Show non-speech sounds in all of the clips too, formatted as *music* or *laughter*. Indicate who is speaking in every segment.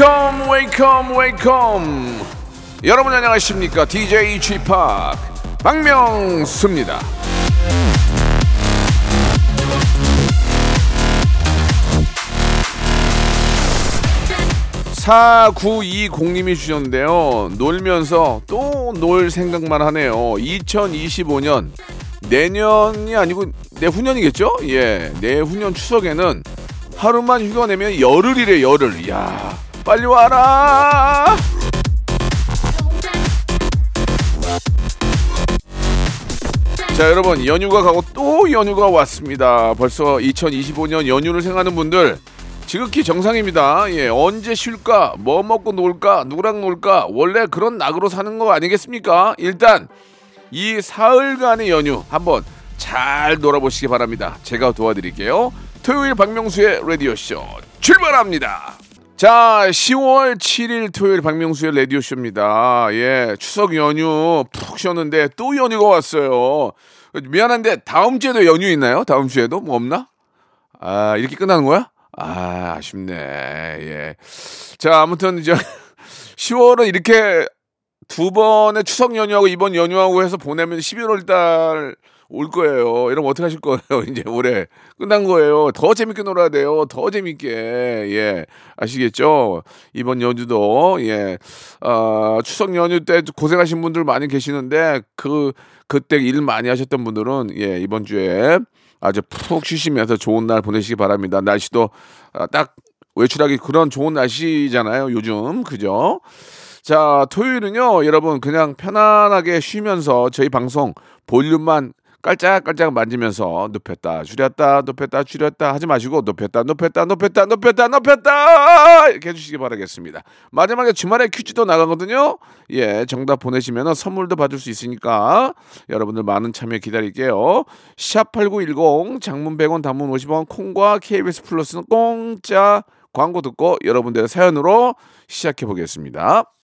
Speaker 1: welcome welcome welcome 여러분 안녕하십니까? DJ p 박명수입니다. (4920님이) 주셨는데요. 놀면서 또 놀 생각만 하네요. (2025년) 내년이 아니고 내후년이겠죠? 예 내후년 추석에는 하루만 휴가 내면 열흘이래 열흘. 야 빨리 와라. 자 여러분 연휴가 가고 또 연휴가 왔습니다. 벌써 2025년 연휴를 생각하는 분들 지극히 정상입니다. 예 언제 쉴까 뭐 먹고 놀까 누구랑 놀까 원래 그런 낙으로 사는 거 아니겠습니까? 일단 이 사흘간의 연휴 한번 잘 놀아보시기 바랍니다. 제가 도와드릴게요. 토요일 박명수의 라디오 쇼 출발합니다. 자, 10월 7일 토요일 박명수의 라디오쇼입니다. 예, 추석 연휴 푹 쉬었는데 또 연휴가 왔어요. 미안한데 다음 주에도 연휴 있나요? 다음 주에도 뭐 없나? 아, 이렇게 끝나는 거야? 아, 아쉽네. 예. 자, 아무튼 이제 *laughs* 10월은 이렇게 두 번의 추석 연휴하고 이번 연휴하고 해서 보내면 11월 달 올 거예요. 이러면 어떻게 하실 거예요? *laughs* 이제 올해 끝난 거예요. 더 재밌게 놀아야 돼요. 더 재밌게. 예. 아시겠죠? 이번 연휴도 예. 어, 추석 연휴 때 고생하신 분들 많이 계시는데 그 그때 일 많이 하셨던 분들은 예, 이번 주에 아주 푹 쉬시면서 좋은 날 보내시기 바랍니다. 날씨도 아, 딱 외출하기 그런 좋은 날씨잖아요. 요즘. 그죠? 자, 토요일은요, 여러분, 그냥 편안하게 쉬면서 저희 방송 볼륨만 깔짝깔짝 만지면서 눕혔다, 줄였다, 눕혔다, 줄였다 하지 마시고 눕혔다, 눕혔다, 눕혔다, 눕혔다, 눕혔다 이렇게 해주시기 바라겠습니다. 마지막에 주말에 퀴즈도 나가거든요. 예, 정답 보내시면 선물도 받을 수 있으니까 여러분들 많은 참여 기다릴게요. 샵8910 장문 100원 단문 50원 콩과 KBS 플러스는 공짜 광고 듣고 여러분들의 사연으로 시작해 보겠습니다.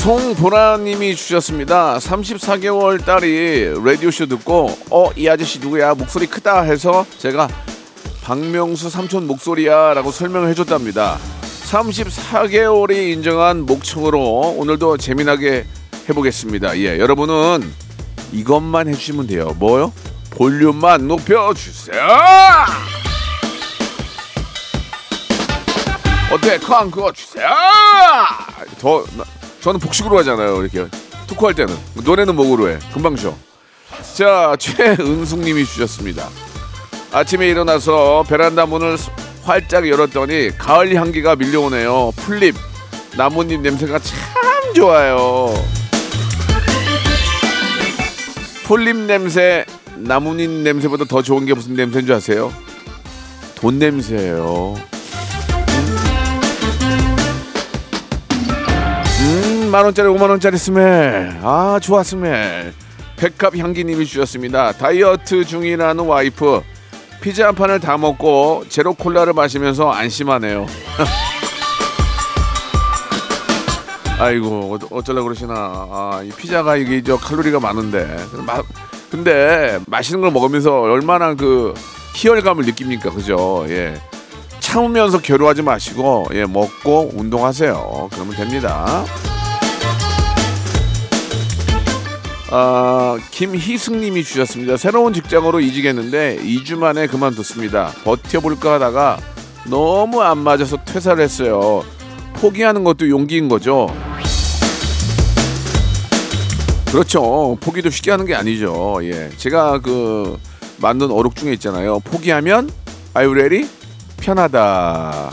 Speaker 1: 송보라님이 주셨습니다. 34개월 딸이 라디오쇼 듣고 어 이 아저씨 누구야 목소리 크다 해서 제가 박명수 삼촌 목소리야라고 설명을 해줬답니다. 34개월이 인정한 목청으로 오늘도 재미나게 해보겠습니다. 예, 여러분은 이것만 해주시면 돼요. 뭐요? 볼륨만 높여주세요. 어때? 커안 그거 주세요. 더 나- 저는 복식으로 하잖아요. 이렇게 토크할 때는 노래는 목으로 해. 금방 쉬어. 자 *laughs* 최은숙님이 주셨습니다. 아침에 일어나서 베란다 문을 활짝 열었더니 가을 향기가 밀려오네요. 풀잎, 나뭇잎 냄새가 참 좋아요. 풀잎 냄새, 나뭇잎 냄새보다 더 좋은 게 무슨 냄새인 줄 아세요? 돈 냄새예요. 만 원짜리, 오만 원짜리 스멜. 아, 좋아 스멜. 백합 향기님이 주셨습니다. 다이어트 중이라는 와이프. 피자 한 판을 다 먹고 제로 콜라를 마시면서 안심하네요. *laughs* 아이고 어- 어쩌려 그러시나. 아, 이 피자가 이게 저 칼로리가 많은데. 마- 근데 맛있는 걸 먹으면서 얼마나 그 희열감을 느낍니까, 그죠? 예. 참으면서 괴로워하지 마시고 예 먹고 운동하세요. 그러면 됩니다. 아, 김희승님이 주셨습니다. 새로운 직장으로 이직했는데 2주 만에 그만뒀습니다. 버텨볼까 하다가 너무 안 맞아서 퇴사를 했어요. 포기하는 것도 용기인 거죠. 그렇죠. 포기도 쉽게 하는 게 아니죠. 예. 제가 그 만든 어록 중에 있잖아요. 포기하면 Are you ready? 편하다.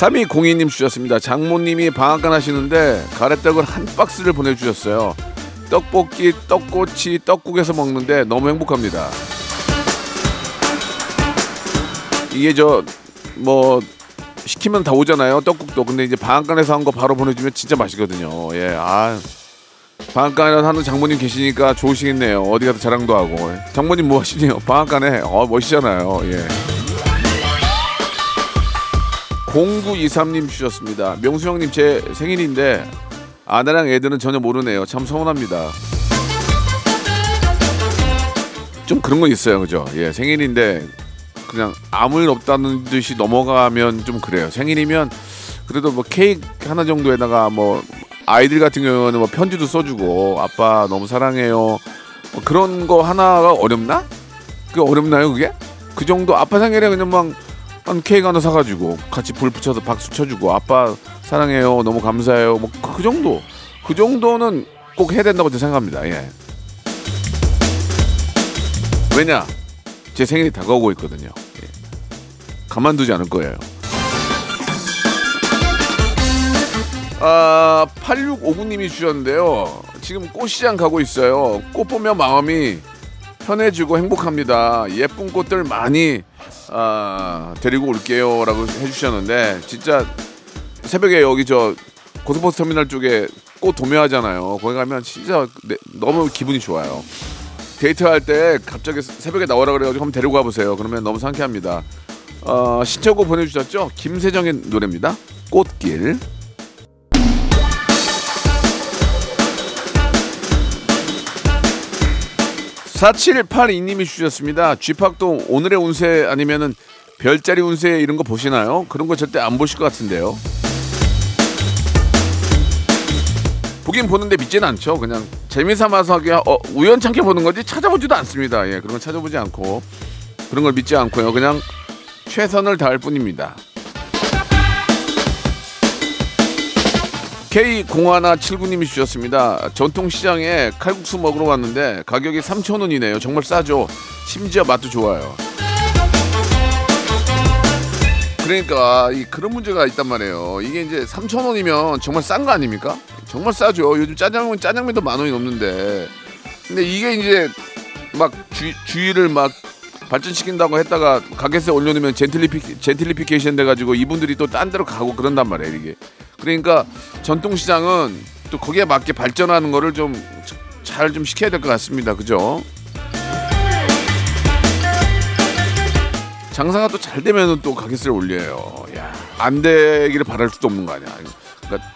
Speaker 1: 3202님 주셨습니다. 장모님이 방앗간 하시는데 가래떡을 한 박스를 보내주셨어요. 떡볶이, 떡꼬치, 떡국에서 먹는데 너무 행복합니다. 이게 저 뭐 시키면 다 오잖아요. 떡국도. 근데 이제 방앗간에서 한 거 바로 보내주면 진짜 맛있거든요. 예, 아 방앗간에 하는 장모님 계시니까 좋으시겠네요. 어디 가서 자랑도 하고. 장모님 뭐 하시네요? 방앗간에 어 멋있잖아요. 예. 0923님 주셨습니다. 명수 형님 제 생일인데 아내랑 애들은 전혀 모르네요. 참 서운합니다. 좀 그런 거 있어요, 그죠? 예, 생일인데 그냥 아무 일 없다는 듯이 넘어가면 좀 그래요. 생일이면 그래도 뭐 케이크 하나 정도에다가 뭐 아이들 같은 경우는 뭐 편지도 써주고 아빠 너무 사랑해요. 뭐 그런 거 하나가 어렵나? 그 어렵나요, 그게? 그 정도 아빠 생일에 그냥 막 한 케이크 하나 사가지고 같이 불 붙여서 박수 쳐주고 아빠 사랑해요 너무 감사해요 뭐 그 정도. 그 정도는 꼭 해야 된다고 저는 생각합니다. 예. 왜냐? 제 생일이 다가오고 있거든요. 예. 가만두지 않을 거예요. 아 8659님이 주셨는데요. 지금 꽃시장 가고 있어요. 꽃 보면 마음이 편해지고 행복합니다. 예쁜 꽃들 많이 아, 데리고 올게요라고 해주셨는데 진짜 새벽에 여기 저 고속버스 터미널 쪽에 꽃 도매하잖아요. 거기 가면 진짜 내- 너무 기분이 좋아요. 데이트할 때 갑자기 새벽에 나오라 그래가지고 한번 데리고 가보세요. 그러면 너무 상쾌합니다. 어, 신청곡 보내주셨죠? 김세정의 노래입니다. 꽃길. 4782님이 주셨습니다. 쥐팍도 오늘의 운세 아니면은 별자리 운세 이런 거 보시나요? 그런 거 절대 안 보실 것 같은데요. 보긴 보는데 믿지는 않죠. 그냥 재미삼아서 하게 어, 우연찮게 보는 거지 찾아보지도 않습니다. 예, 그런 걸 찾아보지 않고 그런 걸 믿지 않고요. 그냥 최선을 다할 뿐입니다. K0179님이 주셨습니다. 전통시장에 칼국수 먹으러 왔는데 가격이 3,000원이네요. 정말 싸죠. 심지어 맛도 좋아요. 그러니까 이 그런 문제가 있단 말이에요. 이게 이제 3,000원이면 정말 싼 거 아닙니까? 정말 싸죠. 요즘 짜장면 짜장면도 만 원이 넘는데. 근데 이게 이제 막 주, 주의를 막 발전시킨다고 했다가 가게세 올려놓으면 젠틀리피, 젠틀리피케이션 돼가지고 이분들이 또 딴 데로 가고 그런단 말이에요 이게. 그러니까 전통시장은 또 거기에 맞게 발전하는 거를 좀 잘좀 시켜야 될 것 같습니다. 그죠? 장사가 또 잘 되면 또 가게세를 올려요. 야, 안 되기를 바랄 수도 없는 거 아니야. 그러니까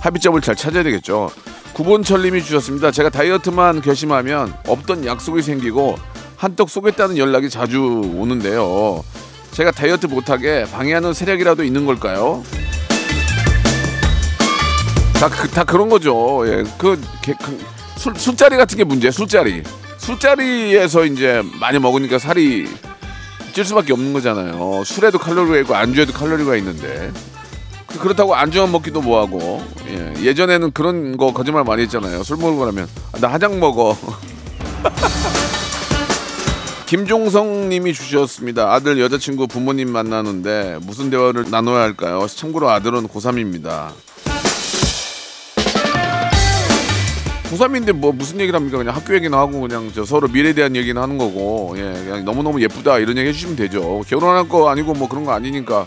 Speaker 1: 합의점을 잘 찾아야 되겠죠. 구본철님이 주셨습니다. 제가 다이어트만 결심하면 없던 약속이 생기고 한턱 쏘겠다는 연락이 자주 오는데요. 제가 다이어트 못하게 방해하는 세력이라도 있는 걸까요? 다, 그, 다 그런 거죠. 예, 그, 개- 그 술, 술자리 같은 게 문제야. 술자리. 술자리에서 이제 많이 먹으니까 살이 찔 수밖에 없는 거잖아요. 술에도 칼로리가 있고 안주에도 칼로리가 있는데 그렇다고 안주만 먹기도 뭐하고 예. 예전에는 그런 거 거짓말 많이 했잖아요 술 먹으고 나면 아, 나 한장 먹어 *laughs* 김종성 님이 주셨습니다. 아들 여자친구 부모님 만나는데 무슨 대화를 나눠야 할까요? 참고로 아들은 고3입니다. 고3인데 뭐 무슨 얘기를 합니까? 그냥 학교 얘기나 하고 그냥 저 서로 미래에 대한 얘기는 하는 거고. 예 그냥 너무너무 예쁘다 이런 얘기 해주시면 되죠. 결혼할 거 아니고 뭐 그런 거 아니니까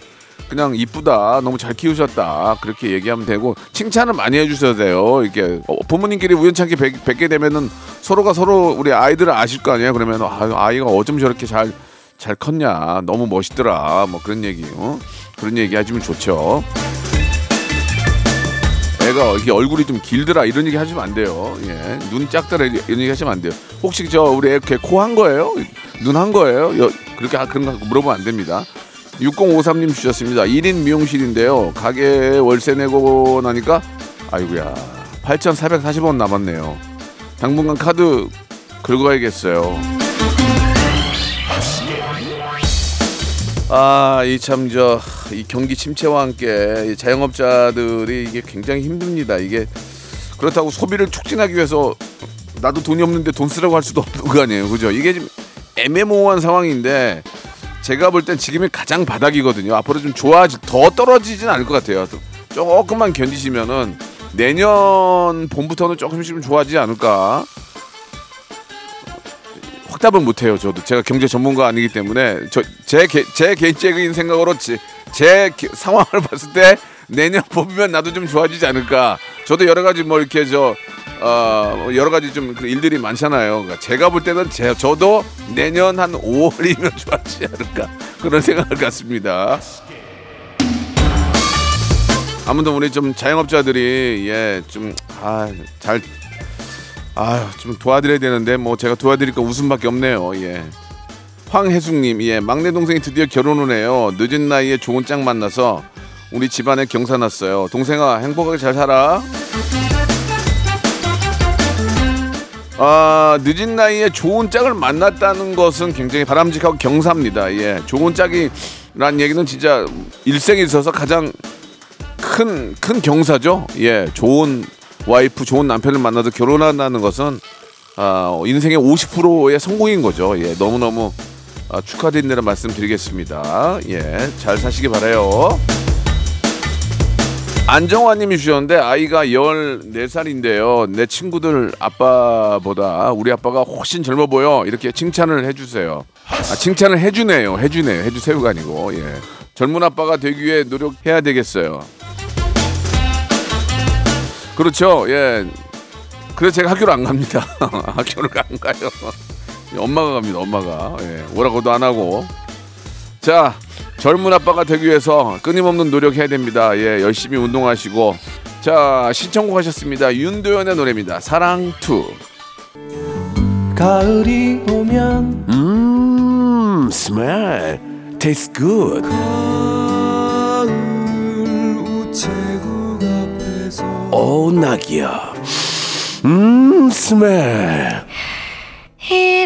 Speaker 1: 그냥 이쁘다 너무 잘 키우셨다 그렇게 얘기하면 되고 칭찬을 많이 해주셔야 돼요. 이게 어, 부모님끼리 우연찮게 뵙, 뵙게 되면은 서로가 서로 우리 아이들을 아실 거 아니에요? 그러면 아, 아이가 어쩜 저렇게 잘 잘 컸냐 너무 멋있더라 뭐 그런 얘기 어? 그런 얘기 해주면 좋죠. 애가 이게 얼굴이 좀 길더라 이런 얘기 하시면 안 돼요. 예 눈이 작더라 이런 얘기 하시면 안 돼요. 혹시 저 우리 애 코 한 거예요? 눈 한 거예요? 여- 그렇게 하- 그런 거 물어보면 안 됩니다 6053님 주셨습니다. 1인 미용실인데요. 가게 월세 내고 나니까 아이고야 8,440원 남았네요. 당분간 카드 긁어야겠어요. 아, 이 참 저 이 경기 침체와 함께 이 자영업자들이 이게 굉장히 힘듭니다. 이게 그렇다고 소비를 촉진하기 위해서 나도 돈이 없는데 돈 쓰라고 할 수도 없는 거 아니에요. 그죠? 이게 좀 애매모호한 상황인데 제가 볼 땐 지금이 가장 바닥이거든요. 앞으로 좀 좋아지 더 떨어지진 않을 것 같아요. 또 조금만 견디시면은 내년 봄부터는 조금씩 좀 좋아지지 않을까. 확답은 못해요. 저도 제가 경제 전문가 아니기 때문에 저제 제 개인적인 생각으로 제, 제 기- 상황을 *laughs* 봤을 때 내년 봄이면 나도 좀 좋아지지 않을까. 저도 여러 가지 뭐 이렇게 저 어, 여러 가지 좀그 일들이 많잖아요. 그러니까 제가 볼 때는 제, 저도 내년 한 5월이면 *laughs* 좋아지지 않을까 그런 생각을 갖습니다. 아무튼 우리 좀 자영업자들이 예좀아잘 아유 좀 도와드려야 되는데 뭐 제가 도와드릴 거 웃음밖에 없네요. 예. 황혜숙님, 예 막내 동생이 드디어 결혼을 해요. 늦은 나이에 좋은 짝 만나서 우리 집안에 경사 났어요. 동생아 행복하게 잘 살아. 아 늦은 나이에 좋은 짝을 만났다는 것은 굉장히 바람직하고 경사입니다. 예, 좋은 짝이란 얘기는 진짜 일생에 있어서 가장 큰, 큰 경사죠. 예, 좋은 와이프, 좋은 남편을 만나서 결혼한다는 것은 아, 인생의 50%의 성공인 거죠. 예, 너무너무 아, 축하드린다는 말씀 드리겠습니다. 예, 잘 사시기 바라요. 안정환 님이 주셨는데 아이가 14살인데요. 내 친구들 아빠보다 우리 아빠가 훨씬 젊어 보여. 이렇게 칭찬을 해주세요. 아, 칭찬을 해주네요. 해주네요. 해주세요가 아니고. 예. 젊은 아빠가 되기 위해 노력해야 되겠어요. 그렇죠. 예. 그래서 제가 학교를 안 갑니다. *laughs* 학교를 안 가요. *laughs* 엄마가 갑니다. 엄마가. 예. 오라고도 안 하고. 자, 젊은 아빠가 되기 위해서 끊임없는 노력해야 됩니다. 예, 열심히 운동하시고. 자, 신청곡 하셨습니다. 윤도현의 노래입니다. 사랑 two.
Speaker 2: 가을이 오면
Speaker 3: 음, smell. Tastes good.
Speaker 2: 우체국 앞에서
Speaker 3: 오, 낙이야. 음, smell.
Speaker 4: 이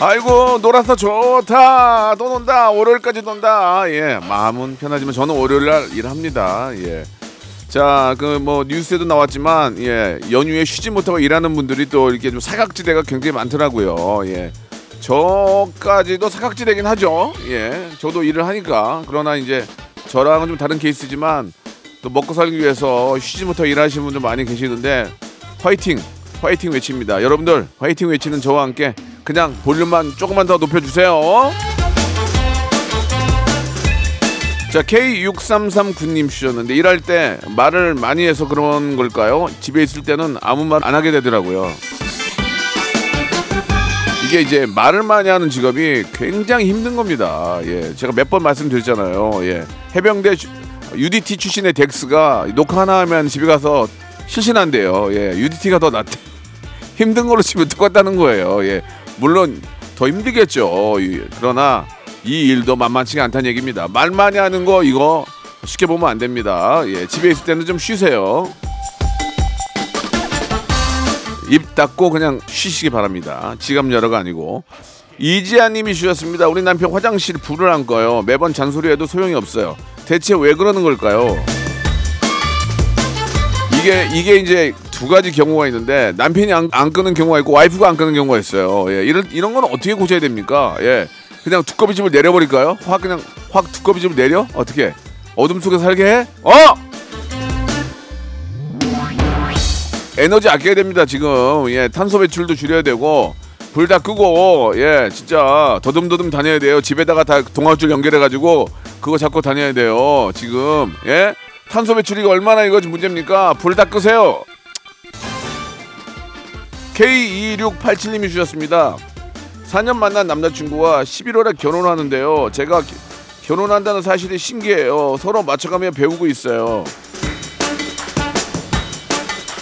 Speaker 1: 아이고, 놀아서 좋다. 또 논다. 월요일까지 논다. 예, 마음은 편하지만 저는 월요일 날 일합니다. 예. 자, 그 뭐 뉴스에도 나왔지만 예, 연휴에 쉬지 못하고 일하는 분들이 또 이렇게 좀 사각지대가 굉장히 많더라고요. 예. 저까지도 사각지대긴 하죠. 예. 저도 일을 하니까. 그러나 이제 저랑은 좀 다른 케이스지만 또 먹고 살기 위해서 쉬지 못하고 일하시는 분들 많이 계시는데 화이팅! 화이팅 외칩니다. 여러분들 화이팅 외치는 저와 함께 그냥 볼륨만 조금만 더 높여주세요. 자 K6339님 주셨는데 일할 때 말을 많이 해서 그런 걸까요? 집에 있을 때는 아무 말 안 하게 되더라고요. 이게 이제 말을 많이 하는 직업이 굉장히 힘든 겁니다. 예, 제가 몇 번 말씀드렸잖아요. 예, 해병대 주- UDT 출신의 덱스가 녹화 하나 하면 집에 가서 실신한대요. 예, UDT가 더 낫대. *laughs* 힘든 걸로 치면 똑같다는 거예요. 예, 물론 더 힘들겠죠. 예, 그러나 이 일도 만만치가 않다는 얘기입니다. 말 많이 하는 거 이거 쉽게 보면 안 됩니다. 예, 집에 있을 때는 좀 쉬세요. 입 닫고 그냥 쉬시기 바랍니다. 지갑 열어가 아니고. 이지아님이 주셨습니다. 우리 남편 화장실 불을 안 꺼요. 매번 잔소리해도 소용이 없어요. 대체 왜 그러는 걸까요? 이게 이게 이제 두 가지 경우가 있는데 남편이 안, 안 끄는 경우가 있고 와이프가 안 끄는 경우가 있어요. 예, 이런 이런 건 어떻게 고쳐야 됩니까? 예, 그냥 두꺼비집을 내려버릴까요? 확 그냥 확 두꺼비집을 내려? 어떻게? 어둠 속에 살게 해? 어? 에너지 아껴야 됩니다 지금 예 탄소 배출도 줄여야 되고 불 다 끄고 예 진짜 더듬더듬 다녀야 돼요 집에다가 다 동아줄 연결해 가지고 그거 잡고 다녀야 돼요 지금 예 탄소 배출이 얼마나 이거 문제입니까 불 다 끄세요 K2687님이 주셨습니다 4년 만난 남자친구와 11월에 결혼하는데요 제가 기- 결혼한다는 사실이 신기해요 서로 맞춰가며 배우고 있어요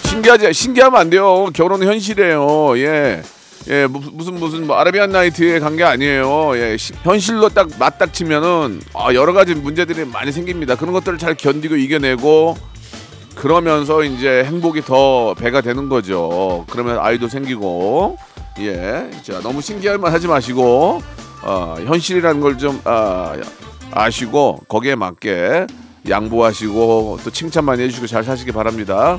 Speaker 1: 신기하지 신기하면 안 돼요. 결혼은 현실이에요. 예. 예, 무- 무슨 무슨 뭐 아라비안 나이트에 간 게 아니에요. 예, 시- 현실로 딱 맞닥치면은 아, 여러 가지 문제들이 많이 생깁니다. 그런 것들을 잘 견디고 이겨내고 그러면서 이제 행복이 더 배가 되는 거죠. 그러면 아이도 생기고 예, 자 너무 신기할 만 하지 마시고 어, 현실이라는 걸좀 아, 아시고 거기에 맞게 양보하시고 또 칭찬 많이 해주시고 잘 사시기 바랍니다.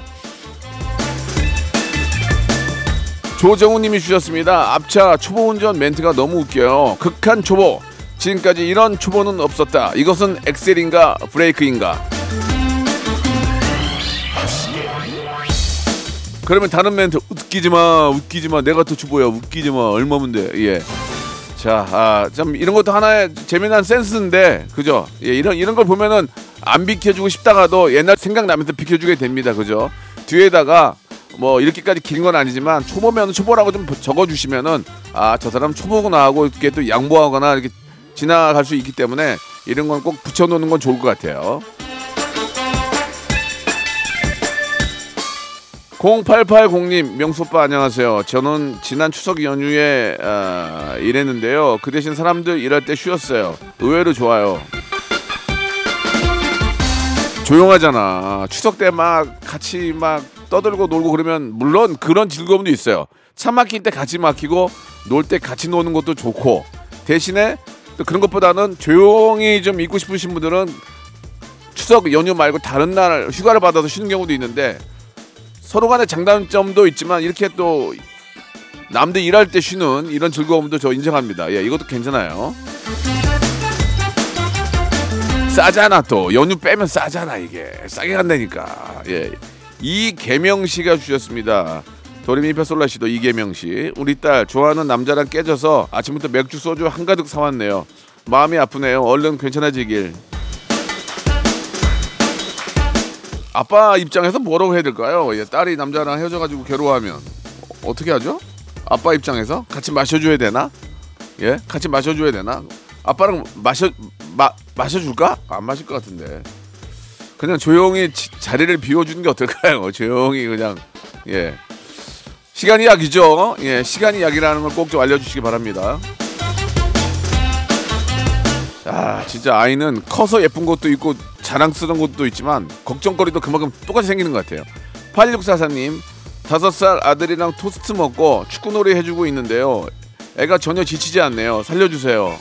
Speaker 1: 조정우님이 주셨습니다. 앞차 초보 운전 멘트가 너무 웃겨요. 극한 초보. 지금까지 이런 초보는 없었다. 이것은 엑셀인가 브레이크인가? 그러면 다른 멘트 웃기지 마, 웃기지 마. 내가 더 초보야. 웃기지 마. 얼마면 돼? 예. 자, 아, 참 이런 것도 하나의 재미난 센스인데, 그죠? 예, 이런 이런 걸 보면은 안 비켜주고 싶다가도 옛날 생각나면서 비켜주게 됩니다, 그죠? 뒤에다가 뭐 이렇게까지 긴 건 아니지만 초보면 초보라고 좀 적어주시면은 아 저 사람 초보구나 하고 이렇게 또 양보하거나 이렇게 지나갈 수 있기 때문에 이런 건 꼭 붙여놓는 건 좋을 것 같아요. 0880님 명소빠 안녕하세요. 저는 지난 추석 연휴에 아, 일했는데요. 그 대신 사람들 일할 때 쉬었어요. 의외로 좋아요. 조용하잖아. 추석 때 막 같이 막 떠들고 놀고 그러면 물론 그런 즐거움도 있어요. 차 막힐 때 같이 막히고 놀 때 같이 노는 것도 좋고 대신에 또 그런 것보다는 조용히 좀 있고 싶으신 분들은 추석 연휴 말고 다른 날 휴가를 받아서 쉬는 경우도 있는데 서로 간의 장단점도 있지만 이렇게 또 남들 일할 때 쉬는 이런 즐거움도 저 인정합니다. 예, 이것도 괜찮아요. 싸잖아 또 연휴 빼면 싸잖아 이게 싸게 간다니까. 예, 이계명 씨가 주셨습니다. 도리미파 솔라 씨도 이계명 씨. 우리 딸 좋아하는 남자랑 깨져서 아침부터 맥주 소주 한가득 사왔네요. 마음이 아프네요. 얼른 괜찮아지길. 아빠 입장에서 뭐라고 해야 될까요? 예, 딸이 남자랑 헤어져가지고 괴로워하면 어떻게 하죠? 아빠 입장에서 같이 마셔줘야 되나? 예, 같이 마셔줘야 되나? 아빠랑 마셔 마 마셔줄까? 안 마실 것 같은데. 그냥 조용히 지- 자리를 비워주는 게 어떨까요? *laughs* 조용히 그냥 예. 시간이 약이죠. 예, 시간이 약이라는 걸 꼭 좀 알려주시기 바랍니다. 아, 진짜 아이는 커서 예쁜 것도 있고 자랑스러운 것도 있지만 걱정거리도 그만큼 똑같이 생기는 것 같아요. 8644님, 다섯 살 아들이랑 토스트 먹고 축구놀이 해주고 있는데요. 애가 전혀 지치지 않네요. 살려주세요.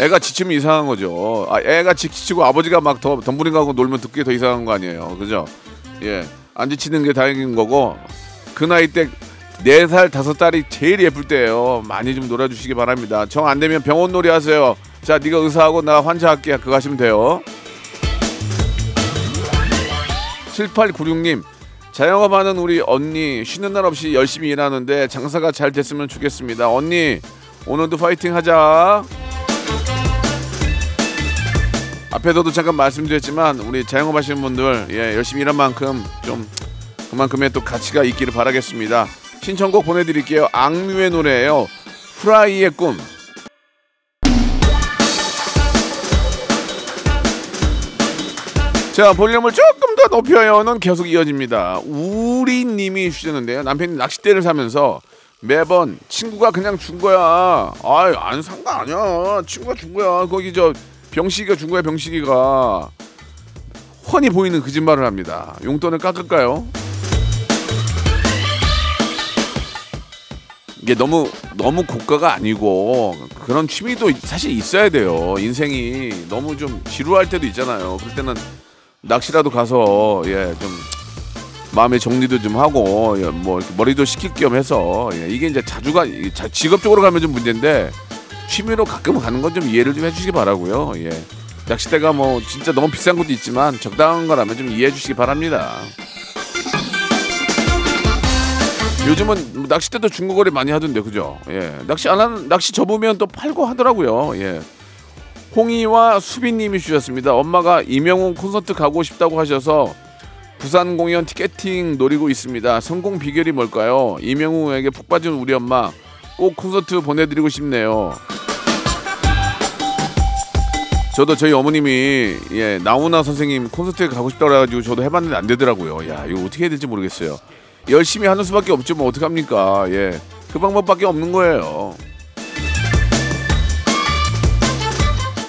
Speaker 1: 애가 지치면 이상한 거죠. 아, 애가 지치고 아버지가 막 더 덤부링하고 놀면 듣기 더 이상한 거 아니에요. 그죠? 예. 안 지치는 게 다행인 거고 그 나이 때 네 살 다섯 달이 제일 예쁠 때예요. 많이 좀 놀아주시기 바랍니다. 정 안 되면 병원 놀이 하세요. 자, 네가 의사하고 나 환자할게. 그거 하시면 돼요. 7896님 자영업하는 우리 언니 쉬는 날 없이 열심히 일하는데 장사가 잘 됐으면 좋겠습니다. 언니 오늘도 파이팅 하자. 앞에서도 잠깐 말씀드렸지만 우리 자영업 하시는 분들 예, 열심히 일한 만큼 좀 그만큼의 또 가치가 있기를 바라겠습니다. 신청곡 보내드릴게요. 악뮤의 노래예요. 프라이의 꿈. 자 볼륨을 조금 더 높여요는 계속 이어집니다. 우리님이 주셨는데요. 남편이 낚싯대를 사면서 매번 친구가 그냥 준 거야. 아유 안 산 거 아니야. 친구가 준 거야. 거기 저 병식이가 준 거야. 병식이가 훤히 보이는 거짓말을 합니다. 용돈을 깎을까요? 이게 너무 너무 고가가 아니고 그런 취미도 사실 있어야 돼요. 인생이 너무 좀 지루할 때도 있잖아요. 그럴 때는 낚시라도 가서 예 좀 마음의 정리도 좀 하고 예, 뭐 머리도 식힐 겸 해서 예, 이게 이제 자주가 직업적으로 가면 좀 문제인데 취미로 가끔 가는 건 좀 이해를 좀 해주시기 바라고요. 예 낚싯대가 뭐 진짜 너무 비싼 것도 있지만 적당한 거라면 좀 이해해 주시기 바랍니다. 요즘은 뭐 낚싯대도 중고거래 많이 하던데 그죠? 예 낚시 안 하는 낚시 접으면 또 팔고 하더라고요. 예 홍이와 수빈님이 주셨습니다. 엄마가 이명웅 콘서트 가고 싶다고 하셔서 부산 공연 티켓팅 노리고 있습니다. 성공 비결이 뭘까요? 이명웅에게 푹 빠진 우리 엄마 꼭 콘서트 보내드리고 싶네요. 저도 저희 어머님이 예 나훈아 선생님 콘서트에 가고 싶다 그래가지고 저도 해봤는데 안 되더라고요. 야 이거 어떻게 해야 될지 모르겠어요. 열심히 하는 수밖에 없죠. 뭐 어떻게 합니까? 예, 그 방법밖에 없는 거예요.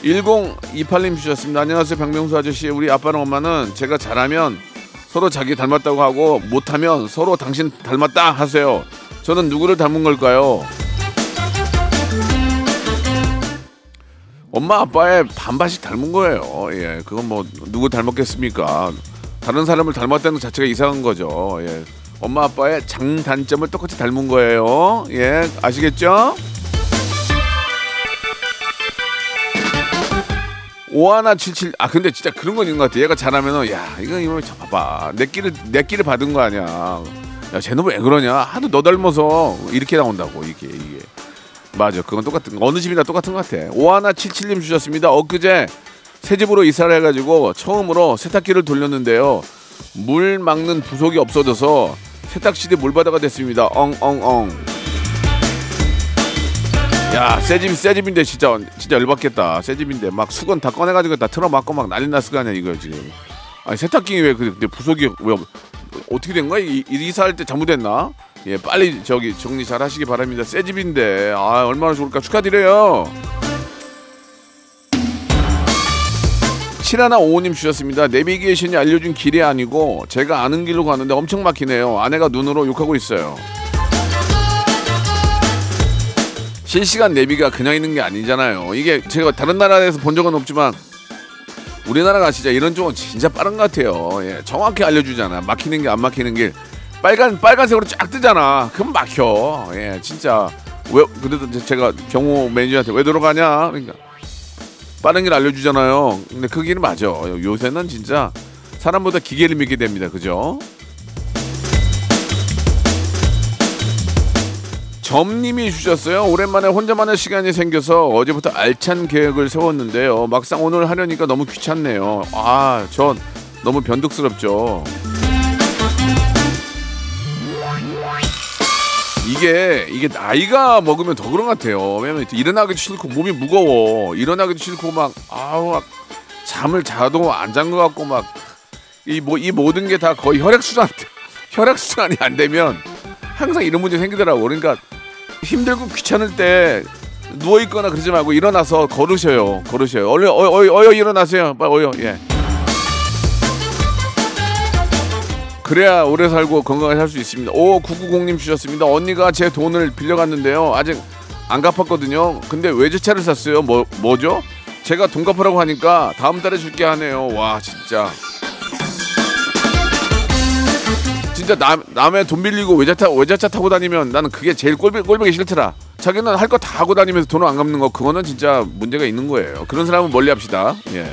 Speaker 1: 1028님 주셨습니다. 안녕하세요, 박명수 아저씨. 우리 아빠랑 엄마는 제가 잘하면 서로 자기 닮았다고 하고 못하면 서로 당신 닮았다 하세요. 저는 누구를 닮은 걸까요? 엄마 아빠의 반반씩 닮은 거예요. 예, 그건 뭐 누구 닮았겠습니까? 다른 사람을 닮았다는 것 자체가 이상한 거죠. 예, 엄마 아빠의 장단점을 똑같이 닮은 거예요. 예, 아시겠죠? 오하나 칠칠 아 근데 진짜 그런 건 있는 것 같아. 얘가 잘하면은 야 이거 이거 저 봐봐 내 끼를 내 끼를 받은 거 아니야. 야 쟤는 왜 그러냐? 하도 너 닮아서 이렇게 나온다고 이게 이게. 맞아. 그건 똑같은 거. 어느 집이나 똑같은 것 같아. 오하나 칠칠님 주셨습니다. 엊그제 새 집으로 이사를 해가지고 처음으로 세탁기를 돌렸는데요. 물 막는 부속이 없어져서 세탁실이 물바다가 됐습니다. 엉엉엉. 야, 새 집, 새 집인데 진짜 진짜 열받겠다. 새 집인데 막 수건 다 꺼내가지고 다 틀어막고 막 난리 났을 거 아니야 이거 지금. 아니 세탁기 왜 근데 부속이 왜 없- 어떻게 된 거야? 이, 이- 이사할 때 잘못됐나? 예, 빨리 저기 정리 잘 하시기 바랍니다. 새 집인데 아 얼마나 좋을까 축하드려요. 7155님 주셨습니다. 내비게이션이 알려준 길이 아니고 제가 아는 길로 가는데 엄청 막히네요. 아내가 눈으로 욕하고 있어요. 실시간 내비가 그냥 있는 게 아니잖아요. 이게 제가 다른 나라에서 본 적은 없지만 우리나라가 진짜 이런 쪽은 진짜 빠른 것 같아요. 예, 정확히 알려주잖아. 막히는 게 안 막히는 길. 빨간 빨간색으로 쫙 뜨잖아. 그럼 막혀. 예, 진짜 왜 그래도 제가 경호 매니저한테 왜 들어가냐? 그러니까 빠른 길 알려주잖아요. 근데 그 길은 맞아. 요새는 진짜 사람보다 기계를 믿게 됩니다. 그죠? 점님이 주셨어요. 오랜만에 혼자만의 시간이 생겨서 어제부터 알찬 계획을 세웠는데요. 막상 오늘 하려니까 너무 귀찮네요. 아, 전 너무 변덕스럽죠. 이게 이게 나이가 먹으면 더 그런 것 같아요. 왜냐면 일어나기도 싫고 몸이 무거워. 일어나기도 싫고 막 아우 막 잠을 자도 안 잔 것 같고 막 이 뭐 이 모든 게 다 거의 혈액 순환 *laughs* 혈액 순환이 안 되면 항상 이런 문제 생기더라고. 그러니까 힘들고 귀찮을 때 누워 있거나 그러지 말고 일어나서 걸으셔요. 걸으셔요. 얼른 어여 어여, 어여 일어나세요. 빨리 어여. 예. 그래야 오래 살고 건강하게 살 수 있습니다. 5990님 주셨습니다. 언니가 제 돈을 빌려갔는데요. 아직 안 갚았거든요. 근데 외제차를 샀어요. 뭐 뭐죠? 제가 돈 갚으라고 하니까 다음 달에 줄게 하네요. 와 진짜. 진짜 남, 남의 돈 빌리고 외제차 외제차 타고 다니면 나는 그게 제일 꼴보기, 꼴보기 싫더라. 자기는 할 거 다 하고 다니면서 돈을 안 갚는 거 그거는 진짜 문제가 있는 거예요. 그런 사람은 멀리 합시다. 예.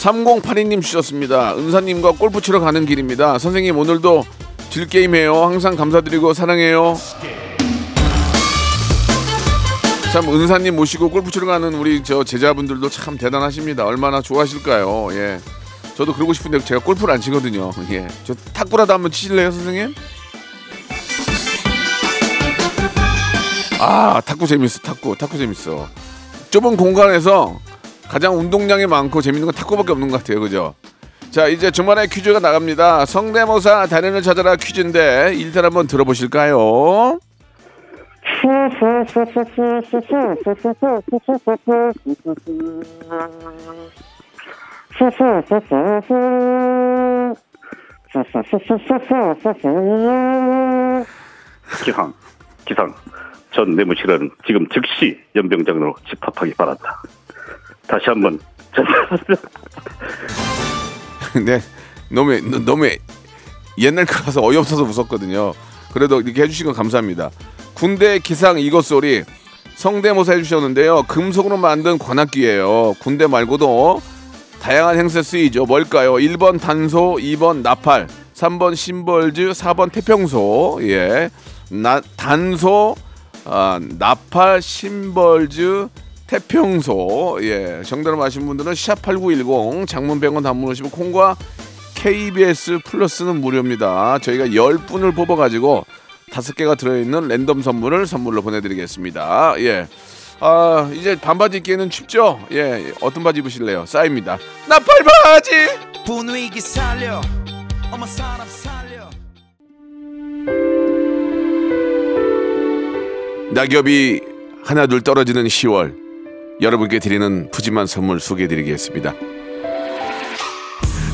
Speaker 1: 3082님 주셨습니다. 은사님과 골프 치러 가는 길입니다. 선생님 오늘도 딜게임해요. 항상 감사드리고 사랑해요. 참 은사님 모시고 골프 치러 가는 우리 저 제자분들도 참 대단하십니다. 얼마나 좋아하실까요? 예. 저도 그러고 싶은데 제가 골프를 안 치거든요. 예. 저 탁구라도 한번 치실래요, 선생님? 아, 탁구 재밌어. 탁구. 탁구 재밌어. 좁은 공간에서 가장 운동량이 많고 재밌는 건 탁구밖에 없는 것 같아요. 그죠? 자, 이제 주말에 퀴즈가 나갑니다. 성대모사 단연을 찾아라 퀴즈인데 일단 한번 들어보실까요?
Speaker 5: 기상, 기상. 전 내무실은 지금 즉시 연병장으로 집합하기 바란다. 다시 한번. *laughs*
Speaker 1: 네, 너무 너무 옛날 거라서 어이없어서 웃었거든요. 그래도 이렇게 해주신 건 감사합니다. 군대 기상 이것 소리 성대모사 해주셨는데요. 금속으로 만든 관악기예요. 군대 말고도 다양한 행사에 쓰이죠. 뭘까요? 1번 단소, 2번 나팔, 3번 심벌즈, 4번 태평소. 예, 나, 단소, 아, 나팔, 심벌즈, 태평소. 예, 정답을 아신 분들은 샵8910 장문 100원 단문 오시면 콩과 KBS 플러스는 무료입니다. 저희가 10분을 뽑아가지고 다섯 개가 들어있는 랜덤 선물을 선물로 보내드리겠습니다. 예. 아, 이제 반바지 입기에는 춥죠? 예, 어떤 바지 입으실래요? 싸입니다. 나팔 바지!
Speaker 6: 분위기 살려 어머 사람 살려
Speaker 1: 낙엽이 하나 둘 떨어지는 10월 여러분께 드리는 푸짐한 선물 소개해드리겠습니다.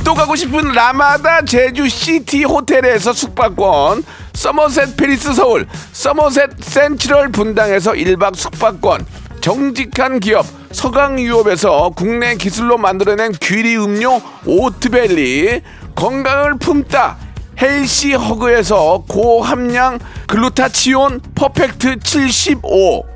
Speaker 1: 또 가고 싶은 라마다 제주 시티 호텔에서 숙박권, 서머셋 팰리스 서울, 서머셋 센트럴 분당에서 1박 숙박권, 정직한 기업 서강유업에서 국내 기술로 만들어낸 귀리 음료 오트벨리, 건강을 품다 헬시 허그에서 고함량 글루타치온 퍼펙트 75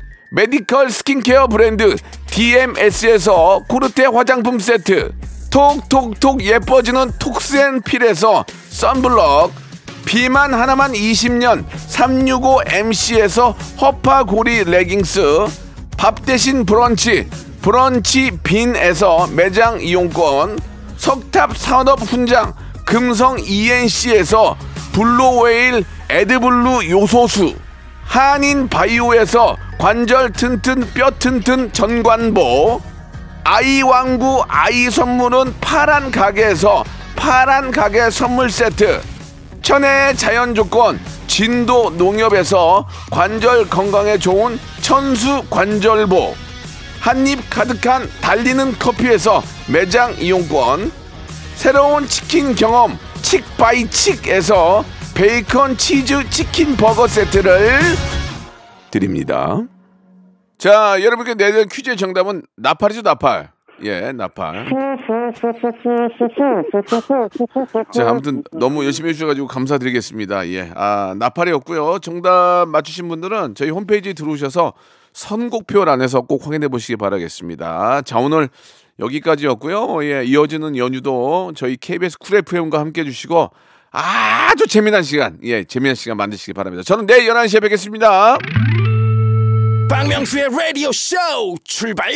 Speaker 1: 메디컬 스킨케어 브랜드 DMS에서 코르테 화장품 세트. 톡톡톡 예뻐지는 톡스앤필에서 썬블럭. 비만 하나만 20년 365MC에서 허파고리 레깅스. 밥 대신 브런치 브런치 빈에서 매장 이용권. 석탑 산업 훈장 금성 ENC에서 블루웨일 에드블루 요소수 한인 바이오에서 관절 튼튼 뼈 튼튼 전관보 아이 왕구 아이 선물은 파란 가게에서 파란 가게 선물 세트 천혜의 자연 조건 진도 농협에서 관절 건강에 좋은 천수 관절보 한입 가득한 달리는 커피에서 매장 이용권 새로운 치킨 경험 칙바이칙에서 베이컨 치즈 치킨 버거 세트를 드립니다. 자, 여러분께 내드린 퀴즈의 정답은 나팔이죠, 나팔. 예, 나팔. 자, 아무튼 너무 열심히 해주셔가지고 감사드리겠습니다. 예, 아, 나팔이었고요. 정답 맞추신 분들은 저희 홈페이지 들어오셔서 선곡표란에서 꼭 확인해 보시기 바라겠습니다. 자, 오늘 여기까지였고요. 예, 이어지는 연휴도 저희 KBS 쿨 FM과 함께 해주시고 아주 재미난 시간, 예, 재미난 시간 만드시기 바랍니다. 저는 내일 11시에 뵙겠습니다.
Speaker 3: 박명수의 라디오 쇼 출발